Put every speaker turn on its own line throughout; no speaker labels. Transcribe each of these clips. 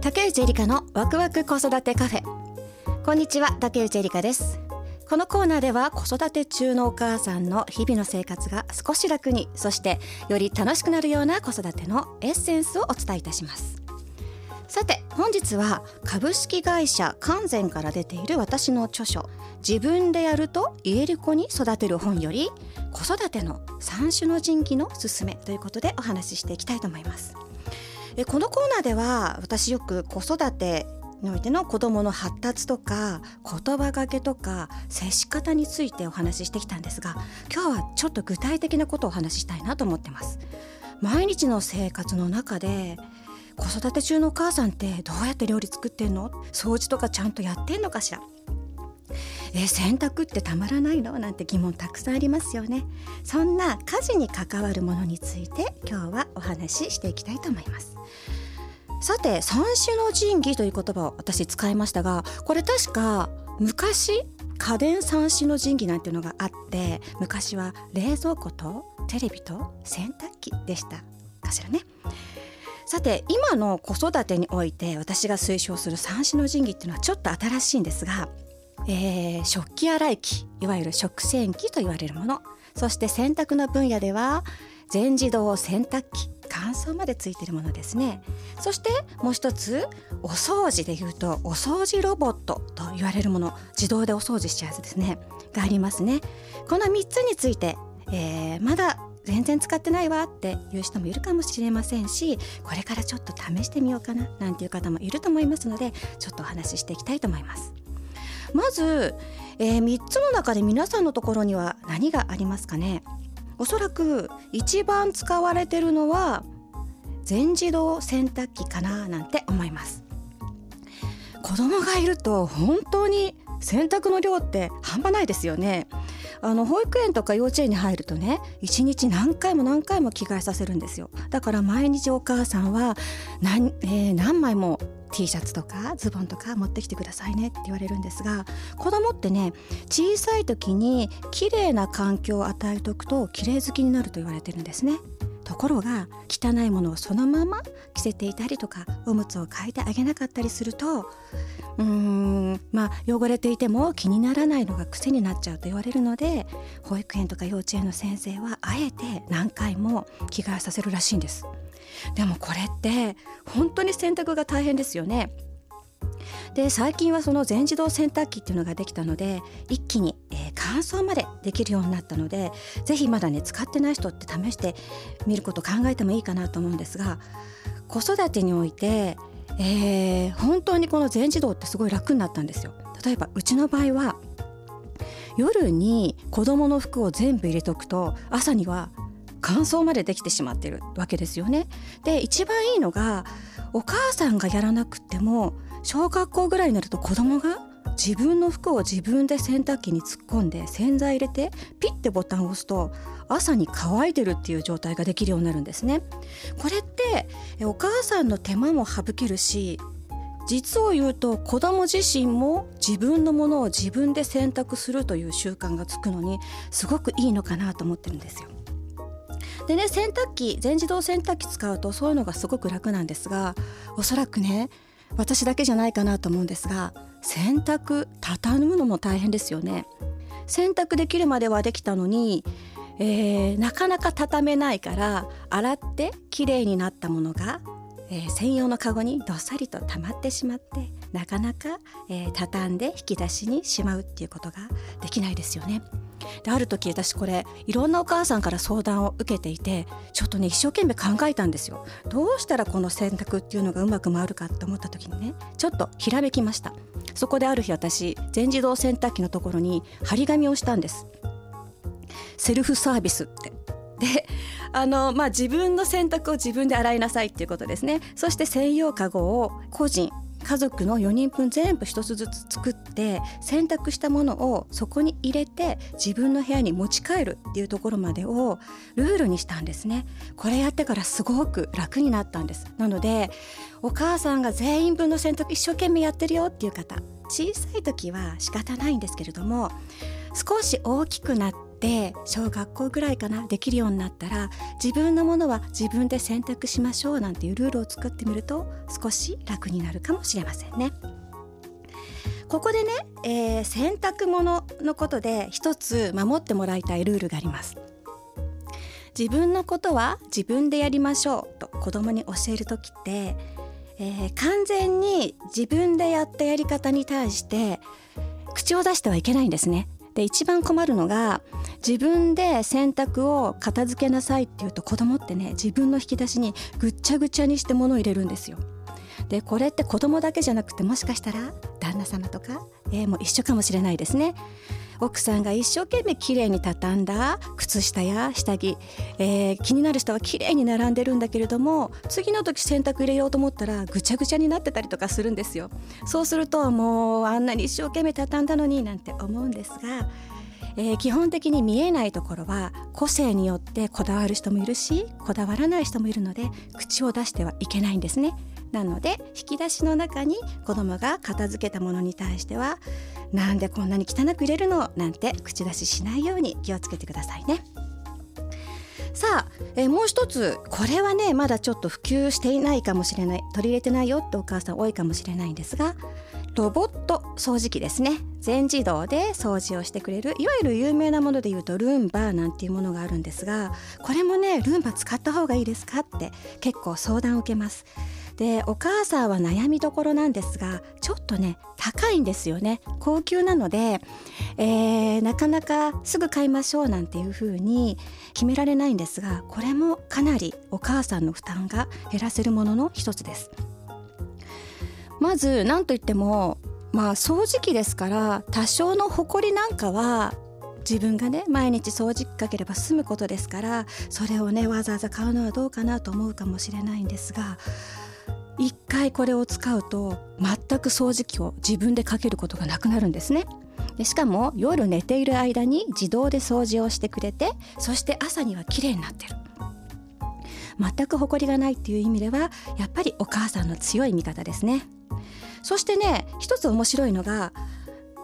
竹内エリカのワクワク子育てカフェ。こんにちは竹内エリカです。このコーナーでは子育て中のお母さんの日々の生活が少し楽にそしてより楽しくなるような子育てのエッセンスをお伝えいたします。さて本日は株式会社完全から出ている私の著書自分でやると言える子に育てる本より子育ての三種の神器のすすめということでお話ししていきたいと思います。えこのコーナーでは私よく子育てにおいての子どもの発達とか言葉がけとか接し方についてお話ししてきたんですが今日はちょっと具体的なことをお話ししたいなと思ってます。毎日の生活の中で子育て中のお母さんってどうやって料理作ってんの？掃除とかちゃんとやってんのかしら？え洗濯ってたまらないの？なんて疑問たくさんありますよね。そんな家事に関わるものについて今日はお話ししていきたいと思います。さて三種の神器という言葉を私使いましたがこれ確か昔家電三種の神器なんていうのがあって昔は冷蔵庫とテレビと洗濯機でしたかしらね。さて今の子育てにおいて私が推奨する三種の神器っていうのはちょっと新しいんですがえー食器洗い機いわゆる食洗機と言われるもの。そして洗濯の分野では全自動洗濯機乾燥までついてるものですね。そしてもう一つお掃除でいうとお掃除ロボットと言われるもの。自動でお掃除しちゃうやつですね。がありますね。この3つについて、えーまだ全然使ってないわっていう人もいるかもしれませんしこれからちょっと試してみようかななんていう方もいると思いますのでちょっとお話ししていきたいと思います。まず、えー、3つの中で皆さんのところには何がありますかね？おそらく一番使われてるのは全自動洗濯機かななんて思います。子供がいると本当に洗濯の量って半端ないですよね。あの保育園とか幼稚園に入るとね一日何回も何回も着替えさせるんですよ。だから毎日お母さんは何,、えー何枚も T シャツとかズボンとか持ってきてくださいねって言われるんですが子供ってね小さい時に綺麗な環境を与えておくと綺麗好きになると言われてるんですね。ところが汚いものをそのまま着せていたりとかおむつを替えてあげなかったりするとうーんまあ汚れていても気にならないのが癖になっちゃうと言われるので保育園とか幼稚園の先生はあえて何回も着替えさせるらしいんです。でもこれって本当に洗濯が大変ですよね。で最近はその全自動洗濯機っていうのができたので一気に、えー乾燥までできるようになったのでぜひまだね使ってない人って試してみること考えてもいいかなと思うんですが子育てにおいて、えー本当にこの全自動ってすごい楽になったんですよ。例えばうちの場合は夜に子供の服を全部入れとくと朝には乾燥までできてしまっているわけですよね。で一番いいのがお母さんがやらなくても小学校ぐらいになると子供が自分の服を自分で洗濯機に突っ込んで洗剤入れてピッてボタンを押すと朝に乾いてるっていう状態ができるようになるんですね。これってお母さんの手間も省けるし実を言うと子供自身も自分のものを自分で選択するという習慣がつくのにすごくいいのかなと思ってるんですよ。でね洗濯機全自動洗濯機使うとそういうのがすごく楽なんですがおそらくね私だけじゃないかなと思うんですが洗濯畳むのも大変ですよね。洗濯できるまではできたのに、えーなかなか畳めないから洗ってきれいになったものが、えー専用のカゴにどっさりと溜まってしまってなかなか、えー畳んで引き出しにしまうっていうことができないですよね。である時私これいろんなお母さんから相談を受けていてちょっとね一生懸命考えたんですよ。どうしたらこの洗濯っていうのがうまく回るかって思った時にねちょっとひらめきました。そこである日私全自動洗濯機のところに張り紙をしたんです。セルフサービスって。であのまあ自分の洗濯を自分で洗いなさいっていうことですね。そして専用カゴを個人家族の4人分全部1つずつ作って洗濯したものをそこに入れて自分の部屋に持ち帰るっていうところまでをルールにしたんですね。これやってからすごく楽になったんです。なのでお母さんが全員分の洗濯一生懸命やってるよっていう方小さい時は仕方ないんですけれども少し大きくなってで小学校ぐらいかなできるようになったら自分のものは自分で選択しましょうなんていうルールを作ってみると少し楽になるかもしれませんね。ここでね、えー、洗濯物のことで一つ守ってもらいたいルールがあります。自分のことは自分でやりましょうと子供に教える時って、えー、完全に自分でやったやり方に対して口を出してはいけないんですね。で一番困るのが自分で洗濯を片付けなさいって言うと子供ってね自分の引き出しにぐっちゃぐちゃにして物を入れるんですよ。でこれって子供だけじゃなくてもしかしたら旦那様とか、えー、もう一緒かもしれないですね。奥さんが一生懸命きれいに畳んだ靴下や下着、えー、気になる人はきれいに並んでるんだけれども次の時洗濯入れようと思ったらぐちゃぐちゃになってたりとかするんですよ。そうするともうあんなに一生懸命畳んだのになんて思うんですがえー、基本的に見えないところは個性によってこだわる人もいるしこだわらない人もいるので口を出してはいけないんですね。なので引き出しの中に子供が片付けたものに対してはなんでこんなに汚く入れるの？なんて口出ししないように気をつけてくださいね。さあ、えー、もう一つ。これはねまだちょっと普及していないかもしれない。取り入れてないよってお母さん多いかもしれないんですがロボット掃除機ですね。全自動で掃除をしてくれるいわゆる有名なもので言うとルンバなんていうものがあるんですがこれもねルンバ使った方がいいですかって結構相談を受けます。でお母さんは悩みどころなんですがちょっとね高いんですよね。高級なので、えー、なかなかすぐ買いましょうなんていう風に決められないんですがこれもかなりお母さんの負担が減らせるものの一つです。まず何といってもまあ掃除機ですから多少のホコリなんかは自分がね毎日掃除機かければ済むことですからそれをねわざわざ買うのはどうかなと思うかもしれないんですが一回これを使うと全く掃除機を自分でかけることがなくなるんですね。でしかも夜寝ている間に自動で掃除をしてくれてそして朝には綺麗になってる全く誇りがないっていう意味ではやっぱりお母さんの強い味方ですねそしてね一つ面白いのが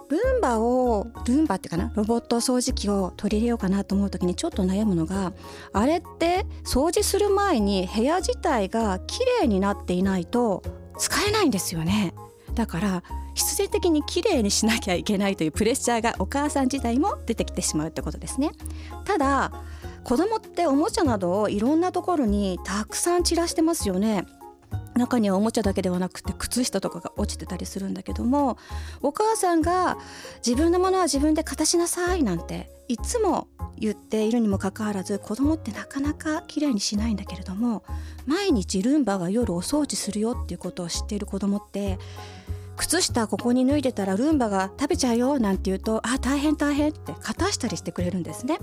ルンバをルンバってかなロボット掃除機を取り入れようかなと思う時にちょっと悩むのがあれって掃除する前に部屋自体が綺麗になっていないと使えないんですよね。だから必然的に綺麗にしなきゃいけないというプレッシャーがお母さん自体も出てきてしまうってことですね。ただ子供っておもちゃなどをいろんなところにたくさん散らしてますよね。中にはおもちゃだけではなくて靴下とかが落ちてたりするんだけどもお母さんが自分のものは自分で片しなさいなんていつも言っているにもかかわらず子供ってなかなかきれいにしないんだけれども毎日ルンバが夜お掃除するよっていうことを知っている子供って靴下ここに脱いでたらルンバが食べちゃうよなんて言うとあ大変大変って片したりしてくれるんですね。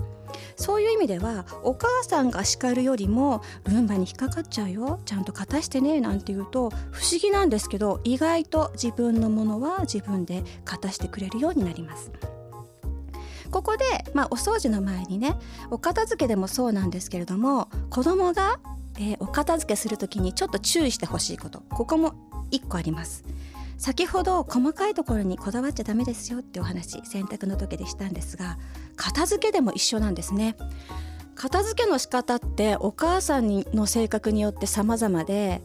そういう意味ではお母さんが叱るよりもルンバに引っかかっちゃうよちゃんと片してねなんて言うと不思議なんですけど意外と自分のものは自分で片してくれるようになります。ここで、まあ、お掃除の前にねお片付けでもそうなんですけれども子供が、えー、お片付けする時にちょっと注意してほしいことここも1個あります。先ほど細かいところにこだわっちゃダメですよってお話洗濯の時でしたんですが片付けでも一緒なんですね。片付けの仕方ってお母さんの性格によって様々で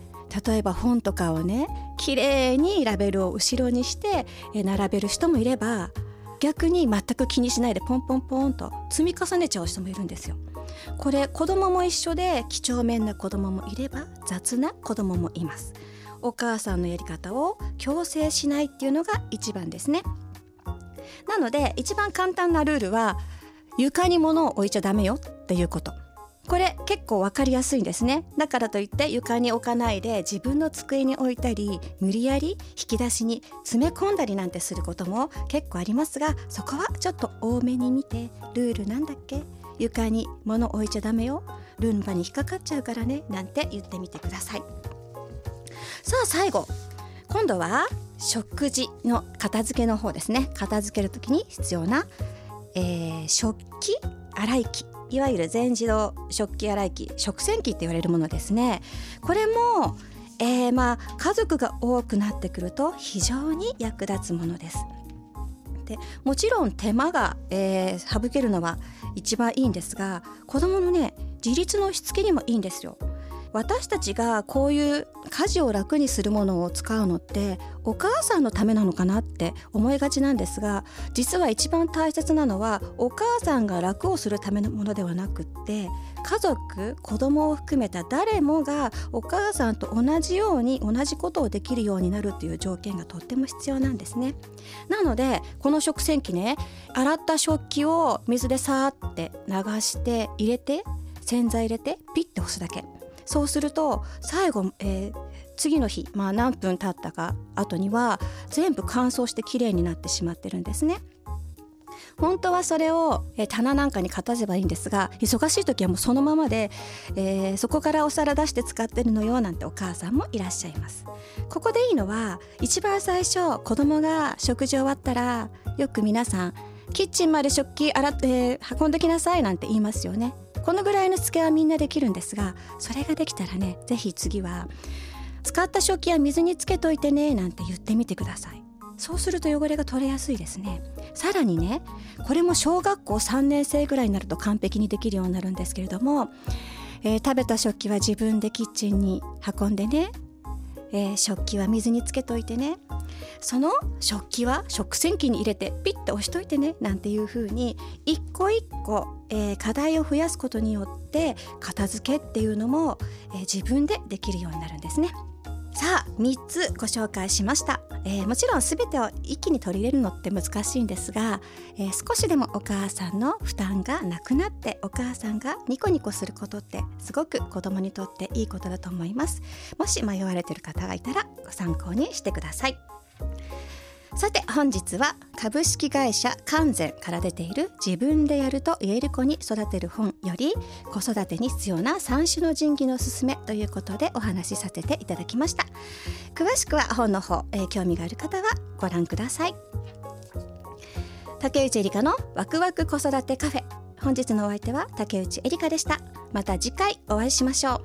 例えば本とかをね綺麗にラベルを後ろにして並べる人もいれば逆に全く気にしないでポンポンポンと積み重ねちゃう人もいるんですよ。これ子供も一緒で几帳面な子供もいれば雑な子供もいます。お母さんのやり方を強制しないっていうのが一番ですね。なので一番簡単なルールは床に物を置いちゃダメよっていうこと。これ結構分かりやすいんですね。だからといって床に置かないで自分の机に置いたり無理やり引き出しに詰め込んだりなんてすることも結構ありますがそこはちょっと多めに見てルールなんだっけ？床に物置いちゃダメよ。ルンバに引っかかっちゃうからね。なんて言ってみてください。さあ最後。今度は食事の片付けの方ですね。片付ける時に必要な、えー、食器洗い機。いわゆる全自動食器洗い機。食洗機って言われるものですね。これも、えー、まあ家族が多くなってくると非常に役立つものです。でもちろん手間が、えー、省けるのは一番いいんですが子どものね自立のしつけにもいいんですよ。私たちがこういう家事を楽にするものを使うのってお母さんのためなのかなって思いがちなんですが実は一番大切なのはお母さんが楽をするためのものではなくって家族子供を含めた誰もがお母さんと同じように同じことをできるようになるっていう条件がとっても必要なんですね。なのでこの食洗機ね洗った食器を水でさーって流して入れて洗剤入れてピッて押すだけ。そうすると最後、えー、次の日、まあ、何分経ったか後には全部乾燥してきれいになってしまってるんですね。本当はそれを、えー、棚なんかに片せばいいんですが忙しい時はもうそのままで、えー、そこからお皿出して使ってるのよなんてお母さんもいらっしゃいますここでいいのは一番最初子供が食事終わったらよく皆さんキッチンまで食器洗って、運んできなさいなんて言いますよねこのぐらいのしつけはみんなできるんですがそれができたらね是非次は使った食器は水につけといてねなんて言ってみてください。そうすると汚れが取れやすいですね。さらにねこれも小学校3年生ぐらいになると完璧にできるようになるんですけれども、えー、食べた食器は自分でキッチンに運んでね、えー、食器は水につけといてねその食器は食洗機に入れてピッと押しといてねなんていう風に一個一個、えー、課題を増やすことによって片付けっていうのも、えー、自分でできるようになるんですね。さあ3つご紹介しました、えー、もちろん全てを一気に取り入れるのって難しいんですが、えー、少しでもお母さんの負担がなくなってお母さんがニコニコすることってすごく子供にとっていいことだと思います。もし迷われてる方がいたらご参考にしてください。さて本日は株式会社完全から出ている自分でやると言える子に育てる本より子育てに必要な3種の神器のおすすめということでお話しさせていただきました。詳しくは本の方、えー、興味がある方はご覧ください。竹内えりかのワクワク子育てカフェ。本日のお相手は竹内えりかでした。また次回お会いしましょう。